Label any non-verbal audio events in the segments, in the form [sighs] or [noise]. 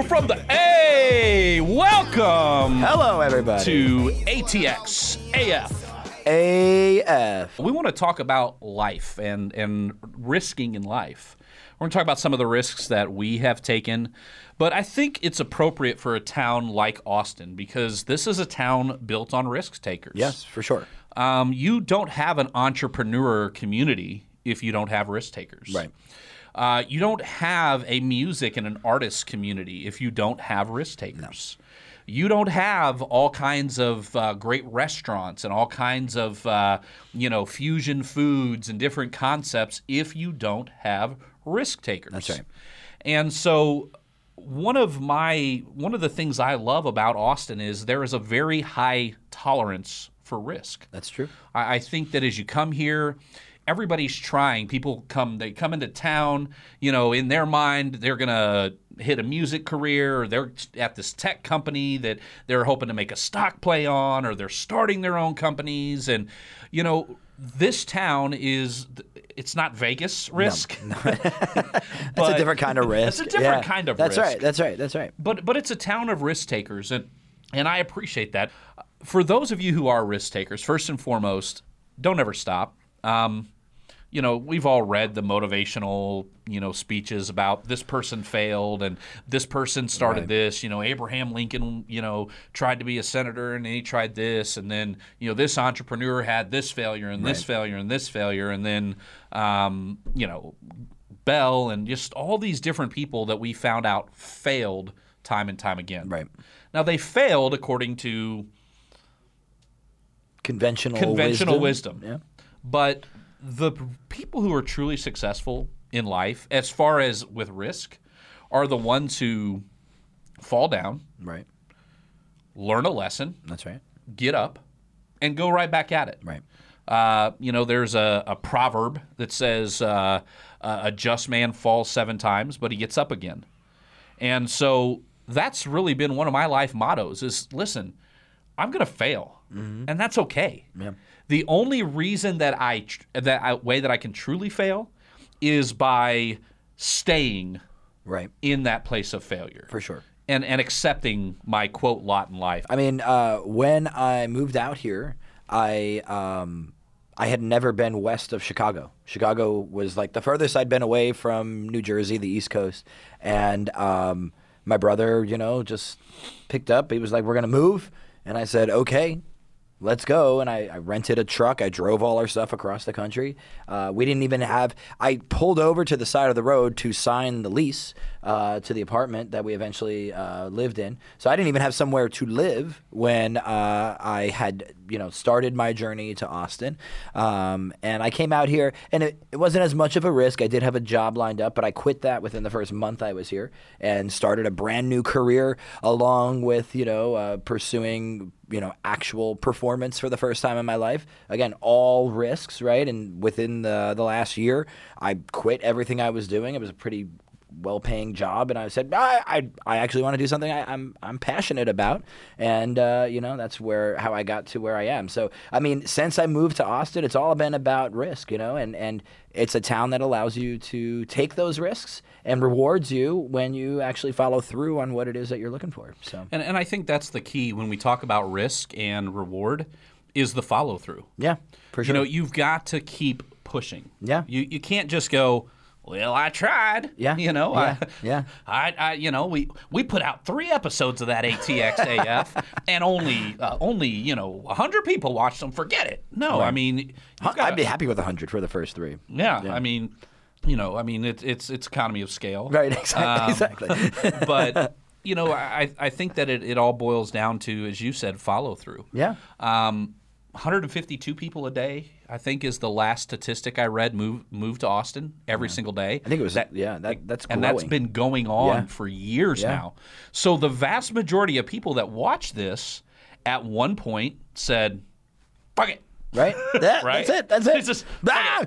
We're from the A. Welcome Hello, everybody. to ATX AF. AF. We want to talk about life and and risking in life. We're going to talk about some of the risks that we have taken, but I think it's appropriate for a town like Austin because this is a town built on risk takers. Yes, for sure. Um, you don't have an entrepreneur community if you don't have risk takers. Right. Uh, you don't have a music and an artist community if you don't have risk takers. You don't have all kinds of uh, great restaurants and all kinds of uh, you know fusion foods and different concepts if you don't have risk takers. That's right. And so one of my one of the things I love about Austin is there is a very high tolerance for risk. That's true. I, I think that as you come here, everybody's trying. People come, they come into town. You know, in their mind, they're gonna hit a music career, or they're at this tech company that they're hoping to make a stock play on, or they're starting their own companies. And you know, this town is. It's not Vegas risk. [laughs] That's a different kind of risk. It's a different Yeah. kind of risk. That's risk. right. That's right. That's right. but but it's a town of risk takers and and I appreciate that. For those of you who are risk takers, first and foremost, don't ever stop. Um, you know, we've all read the motivational, you know, speeches about this person failed and this person started Right. this. You know, Abraham Lincoln, you know, tried to be a senator and he tried this, and then you know this entrepreneur had this failure and this Right. failure and this failure, and then um, you know Bell and just all these different people that we found out failed time and time again. Right. Now they failed according to Conventional conventional wisdom. Yeah. But the people who are truly successful in life, as far as with risk, are the ones who fall down, Right. learn a lesson, That's right. get up, and go right back at it. Right. Uh, you know, there's a, a proverb that says, uh, "A just man falls seven times, but he gets up again." And so that's really been one of my life mottos: is listen, I'm going to fail, and that's okay. Yeah. The only reason that I that I, way that I can truly fail is by staying Right. in that place of failure For sure. and and accepting my quote lot in life. I mean, uh, when I moved out here, I um, I had never been west of Chicago. Chicago was like the furthest I'd been away from New Jersey, the East Coast, and um, my brother, you know, just picked up. He was like, "We're gonna move," and I said, "Okay." Let's go. And I, I rented a truck. I drove all our stuff across the country. Uh, we didn't even have, I pulled over to the side of the road to sign the lease uh, to the apartment that we eventually uh, lived in. So I didn't even have somewhere to live when uh, I had, you know, started my journey to Austin. Um, and I came out here, and it, it wasn't as much of a risk. I did have a job lined up, but I quit that within the first month I was here and started a brand new career along with, you know, uh, pursuing you know actual performance for the first time in my life. Again all risks right? And within the the last year i quit everything i was doing. It was a pretty well-paying job and i said i i, I actually want to do something I, i'm i'm passionate about and uh, you know that's where how i got to where i am so i mean since i moved to austin it's all been about risk you know and and it's a town that allows you to take those risks and rewards you when you actually follow through on what it is that you're looking for so And, and I think that's the key when we talk about risk and reward is the follow through. yeah for sure You know, you've got to keep pushing. Yeah. You you can't just go, well, I tried. Yeah. You know, Yeah. I, Yeah. [laughs] I, I, you know, we we put out three episodes of that ATX AF, [laughs] and only uh, only you know hundred people watched them. Forget it. No, I mean, you've I'd be happy with 100 for the first three. yeah, I mean, you know, I mean, it's it's it's economy of scale. Right, [laughs] exactly. Um, exactly. but you know, I I think that it, it all boils down to, as you said, follow through. yeah. Um, 152 people a day, I think, is the last statistic I read. Move move to Austin every single day. I think it was yeah, that that's and that's been going on Yeah. for years Yeah. now. So the vast majority of people that watch this at one point said, "Fuck it, right? [laughs] Yeah, Right? That's it. That's it. It's just, ah!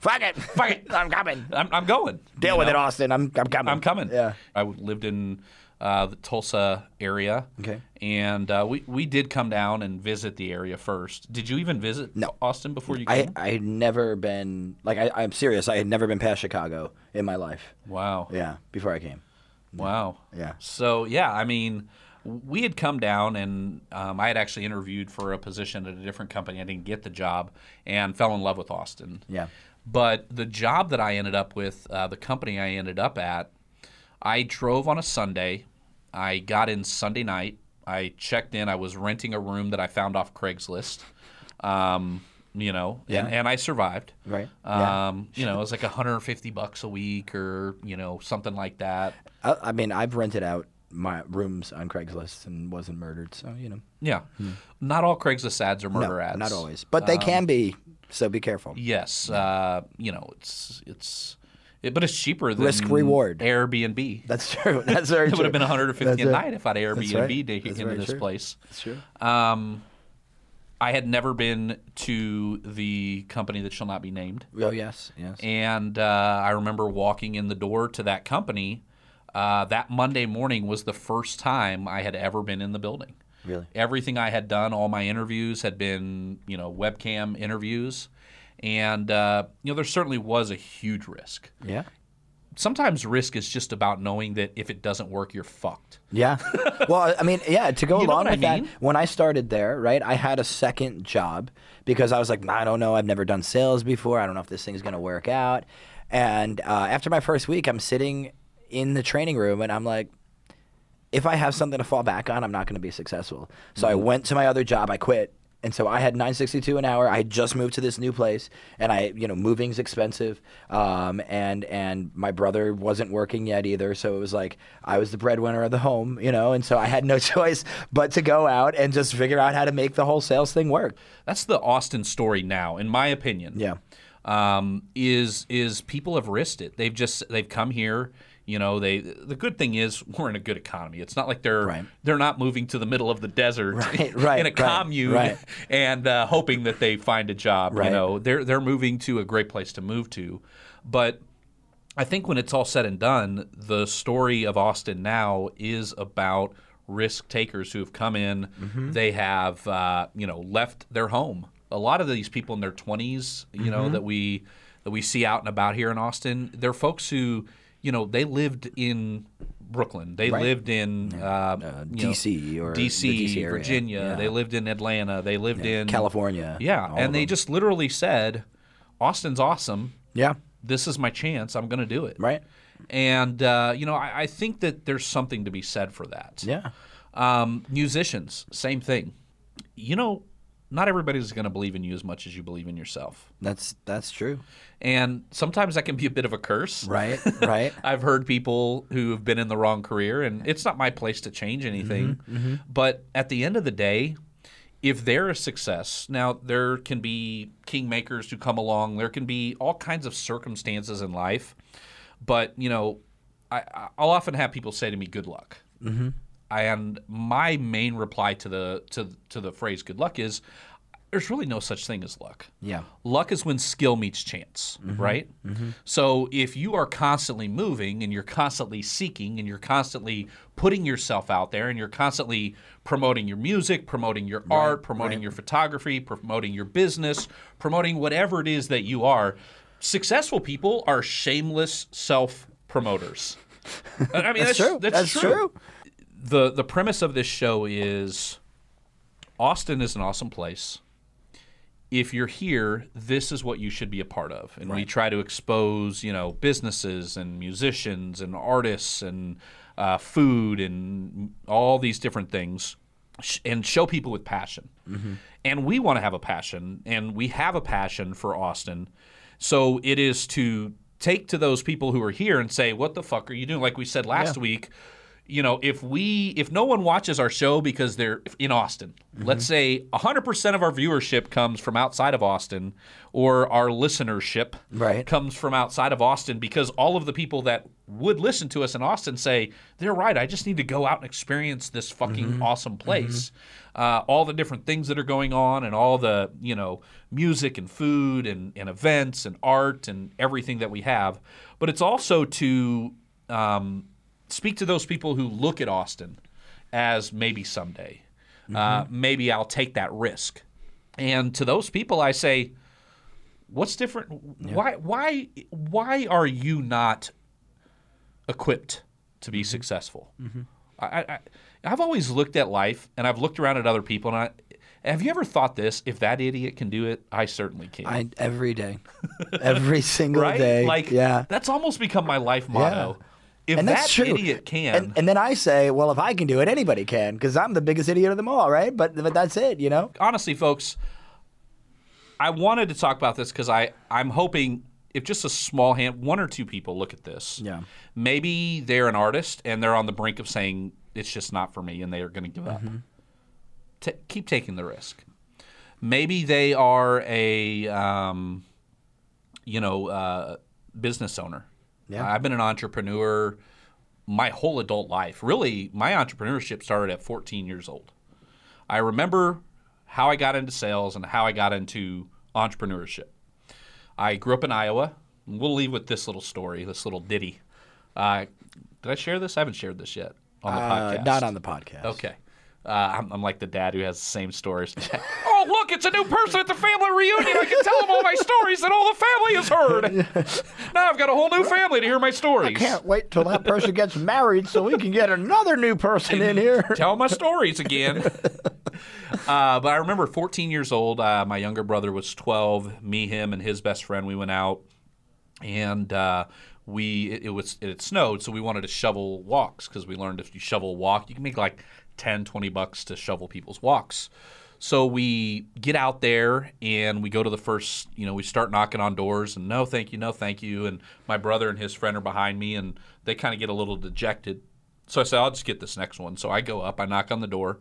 fuck it. [laughs] [laughs] fuck it, I'm coming. I'm, I'm going. Deal You with it. Austin. I'm I'm coming. I'm coming. Yeah. I lived in uh, the Tulsa area. Okay. And uh, we we did come down and visit the area first. Did you even visit No. Austin before you I came? I had never been like I, I'm serious. I had never been past Chicago in my life. wow. Yeah, before I came. Wow. Yeah. So yeah, I mean, we had come down, and um, I had actually interviewed for a position at a different company. I didn't get the job, and fell in love with Austin. Yeah. But the job that I ended up with, uh, the company I ended up at, I drove on a Sunday. I got in Sunday night. I checked in. I was renting a room that I found off Craigslist. Um, you know, Yeah. and, and I survived. Right. Yeah. Um, you know, it was like 150 bucks a week or, you know, something like that. I, I mean, I've rented out my rooms on Craigslist and wasn't murdered, so you know. Yeah. Not all Craigslist ads are murder Hmm. no, ads. not always, but they can be. So be careful. Yes. Uh, you know, it's it's it, but it's cheaper than Risk reward. Airbnb. That's true. That's very [laughs] it would have been 150 That's a right. night if I'd right. Airbnb to into this true. place. That's true. Um, I had never been to the company that shall not be named, Oh yes, yes. and uh, I remember walking in the door to that company. Uh, that Monday morning was the first time I had ever been in the building. Really? Everything I had done, all my interviews had been, you know, webcam interviews, and uh, you know, there certainly was a huge risk. Yeah. Sometimes risk is just about knowing that if it doesn't work, you're fucked. Yeah. well, I mean, yeah, to go [laughs] You along what I with that, when I started there, right, I had a second job because I was like, I don't know. I've never done sales before. I don't know if this thing's going to work out. And uh, after my first week, I'm sitting in the training room and I'm like, if I have something to fall back on, I'm not going to be successful. So I went to my other job. I quit. And so I had 962 an hour. I had just moved to this new place, and I, you know, moving's expensive. Um, and and my brother wasn't working yet either, so it was like I was the breadwinner of the home, you know. And so I had no [laughs] choice but to go out and just figure out how to make the whole sales thing work. That's the Austin story now, in my opinion. Yeah. um, is is people have risked it. They've just they've come here. You know, they the good thing is [laughs] we're in a good economy. It's not like they're Right. they're not moving to the middle of the desert Right, [laughs] right, in a commune and uh, hoping that they find a job. You know, they're they're moving to a great place to move to, but. I think when it's all said and done, the story of Austin now is about risk takers who have come in. Mm-hmm. They have, uh, you know, left their home. A lot of these people in their 20s, you Mm-hmm. know, that we that we see out and about here in Austin, they're folks who, you know, they lived in Brooklyn. They Right. lived in uh, you know, DC or DC, DC. Virginia. Yeah. They lived in Atlanta. They lived in California. Yeah, and they them. just literally said, "Austin's awesome yeah, this is my chance. I'm going to do it. right, And uh, you know, I, I think that there's something to be said for that. yeah, Um, musicians, same thing. You know, not everybody's going to believe in you as much as you believe in yourself, that's that's true. and sometimes that can be a bit of a curse. Right, [laughs] right. I've heard people who have been in the wrong career, and it's not my place to change anything. Mm-hmm, But at the end of the day, if they're a success, now there can be kingmakers who come along. There can be all kinds of circumstances in life, but you know, I, I'll often have people say to me, "Good luck." Mm-hmm. And my main reply to the to to the phrase "good luck" is, "There's really no such thing as luck." Yeah. Luck is when skill meets chance, mm-hmm. right? Mm-hmm. So if you are constantly moving and you're constantly seeking and you're constantly putting yourself out there and you're constantly promoting your music, promoting your art, promoting your photography, promoting your business, promoting whatever it is that you are, successful people are shameless self promoters. I mean, [laughs] that's, true. That's, That's true. The the premise of this show is Austin is an awesome place if you're here, this is what you should be a part of. And we try to expose, you know, businesses and musicians and artists and uh, food and all these different things sh- and show people with passion. And we want to have a passion, and we have a passion for Austin. So it is to take to those people who are here and say, "What the fuck are you doing?" Like we said last week, you know, if we if no one watches our show because they're in Austin, let's say 100% of our viewership comes from outside of Austin or our listenership Right. comes from outside of Austin because all of the people that would listen to us in Austin say, "They're right. I just need to go out and experience this fucking awesome place." Uh, all the different things that are going on and all the, you know, music and food and, and events and art and everything that we have. But it's also to um, speak to those people who look at Austin as maybe someday, uh, mm-hmm. maybe I'll take that risk. And to those people, I say, what's different? Why, why, why are you not equipped to be mm-hmm. successful. Mm-hmm. I, I, I've always looked at life, and I've looked around at other people, and I. Have you ever thought this? If that idiot can do it, I certainly can. I every day, [laughs] every single right? day. Like, yeah. that's almost become my life motto. If and that that's true. idiot can, and, and then I say, well, if I can do it, anybody can, because I'm the biggest idiot of them all, right? But but that's it, you know. honestly, folks, I wanted to talk about this because I I'm hoping if just a small hand, one or two people look at this, Yeah. maybe they're an artist and they're on the brink of saying it's just not for me and they are going to give up. Mm-hmm. Ta keep taking the risk. Maybe they are a um, you know uh, business owner. Yeah. I've been an entrepreneur my whole adult life. Really, my entrepreneurship started at 14 years old. I remember how I got into sales and how I got into entrepreneurship. I grew up in Iowa. We'll leave with this little story, this little ditty. Uh, did I share this? I haven't shared this yet on the Uh, podcast. not on the podcast. Okay. Uh, I'm, I'm like the dad who has the same stories. [laughs] oh, look, it's a new person at the family reunion. I can tell them all my stories that all the family has heard. [laughs] now I've got a whole new family to hear my stories. I can't wait till that person gets married so we can get another new person in here. [laughs] tell my stories again. [laughs] uh, but I remember 14 years old. Uh, my younger brother was 12. Me, him, and his best friend. We went out, and uh, we it, it was it had snowed, so we wanted to shovel walks because we learned if you shovel a walk, you can make like 10, 20 bucks to shovel people's walks. So we get out there and we go to the first, you know, we start knocking on doors and no, thank you, no, thank you. And my brother and his friend are behind me and they kind of get a little dejected. So I said, I'll just get this next one. So I go up, I knock on the door,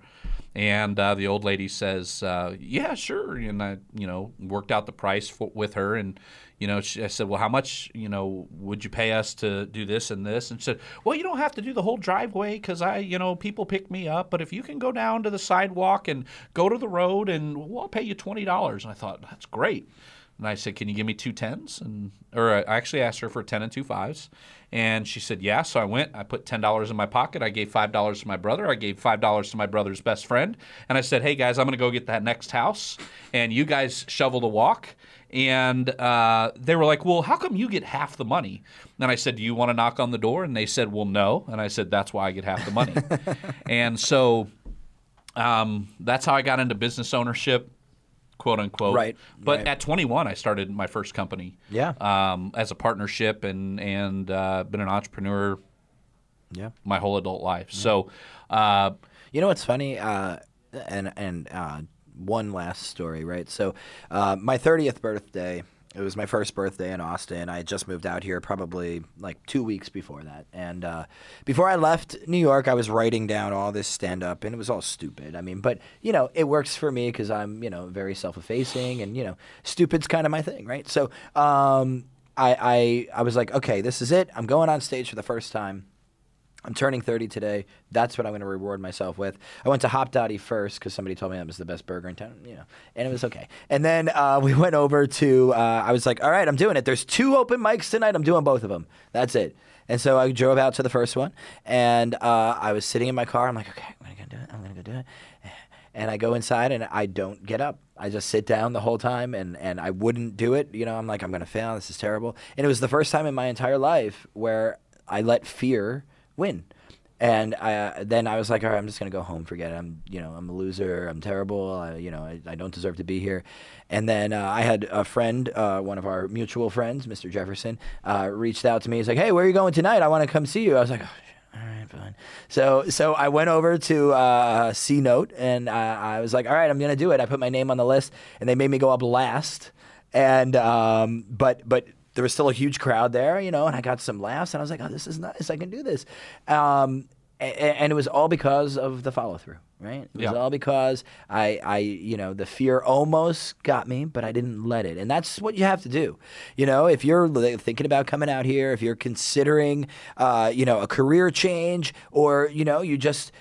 and uh, the old lady says, uh, "Yeah, sure." And I, you know, worked out the price for, with her, and you know, she, I said, "Well, how much, you know, would you pay us to do this and this?" And she said, "Well, you don't have to do the whole driveway because I, you know, people pick me up, but if you can go down to the sidewalk and go to the road, and well, I'll pay you twenty dollars." And I thought that's great. And I said, "Can you give me two tens?" And or I actually asked her for ten and two fives, and she said, "Yeah." So I went. I put ten dollars in my pocket. I gave five dollars to my brother. I gave five dollars to my brother's best friend, and I said, "Hey guys, I'm going to go get that next house, and you guys shovel the walk." And uh, they were like, "Well, how come you get half the money?" And I said, "Do you want to knock on the door?" And they said, "Well, no." And I said, "That's why I get half the money." [laughs] and so um, that's how I got into business ownership, quote unquote. Right, But right. at 21, I started my first company. Yeah. Um, as a partnership and and uh, been an entrepreneur Yeah. my whole adult life. So, uh, You know what's funny? Uh, and and uh, one last story, right? So, uh, my thirtieth birthday. It was my first birthday in Austin. I had just moved out here, probably like two weeks before that. And uh, before I left New York, I was writing down all this stand up, and it was all stupid. I mean, but you know, it works for me because I'm you know very self effacing, and you know, stupid's kind of my thing, right? So, um, I, I I was like, okay, this is it. I'm going on stage for the first time. I'm turning 30 today. That's what I'm going to reward myself with. I went to Hopdoddy first because somebody told me that was the best burger in town, you know, and it was okay. And then uh, we [laughs] went over to. Uh, I was like, all right, I'm doing it. There's two open mics tonight. I'm doing both of them. That's it. And so I drove out to the first one, and uh, I was sitting in my car. I'm like, okay, I'm gonna go do it. I'm gonna go do it. [sighs] And I go inside, and I don't get up. I just sit down the whole time, and and I wouldn't do it. You know, I'm like, I'm gonna fail. This is terrible. And it was the first time in my entire life where I let fear win. And I, then I was like, all right, I'm just gonna go home. Forget it. I'm, you know, I'm a loser. I'm terrible. I, you know, I, I don't deserve to be here. And then uh, I had a friend, uh, one of our mutual friends, Mr. Jefferson, uh, reached out to me. He's like, hey, where are you going tonight? I want to come see you. I was like, oh, all right, fine. So, so I went over to uh, C Note, and I, I was like, all right, I'm gonna do it. I put my name on the list, and they made me go up last. And um, but but there was still a huge crowd there, you know, and I got some laughs, and I was like, oh, this is nice. I can do this. Um, a- a- and it was all because of the follow through, right? It was Yeah. all because I, I, you know, the fear almost got me, but I didn't let it. And that's what you have to do. You know, if you're thinking about coming out here, if you're considering, uh, you know, a career change, or you know, you just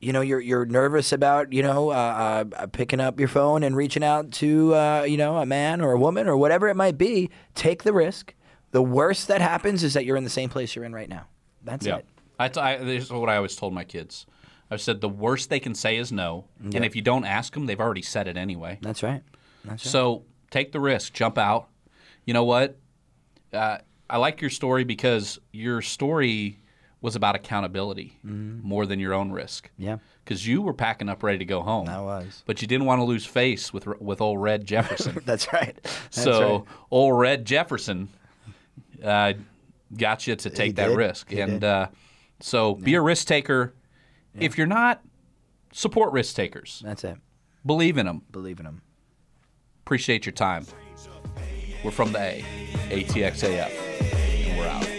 you know you're you're nervous about you know uh, uh, picking up your phone and reaching out to uh, you know a man or a woman or whatever it might be. Take the risk. The worst that happens is that you're in the same place you're in right now. That's yeah. it. I, t- I, this is what I always told my kids. I said the worst they can say is no, and if you don't ask them, they've already said it anyway. That's right. That's right. So take the risk, jump out. You know what? Uh, I like your story because your story was about accountability more than your own risk. Yeah. Because you were packing up ready to go home. I was. But you didn't want to lose face with with old Red Jefferson. [laughs] That's right. That's so right. old Red Jefferson uh, got you to take that did. risk, He and uh, so be a risk taker. If you're not, support risk takers. That's it. Believe in them. Believe in them. Appreciate your time. We're from the A, ATXAF, and we're out.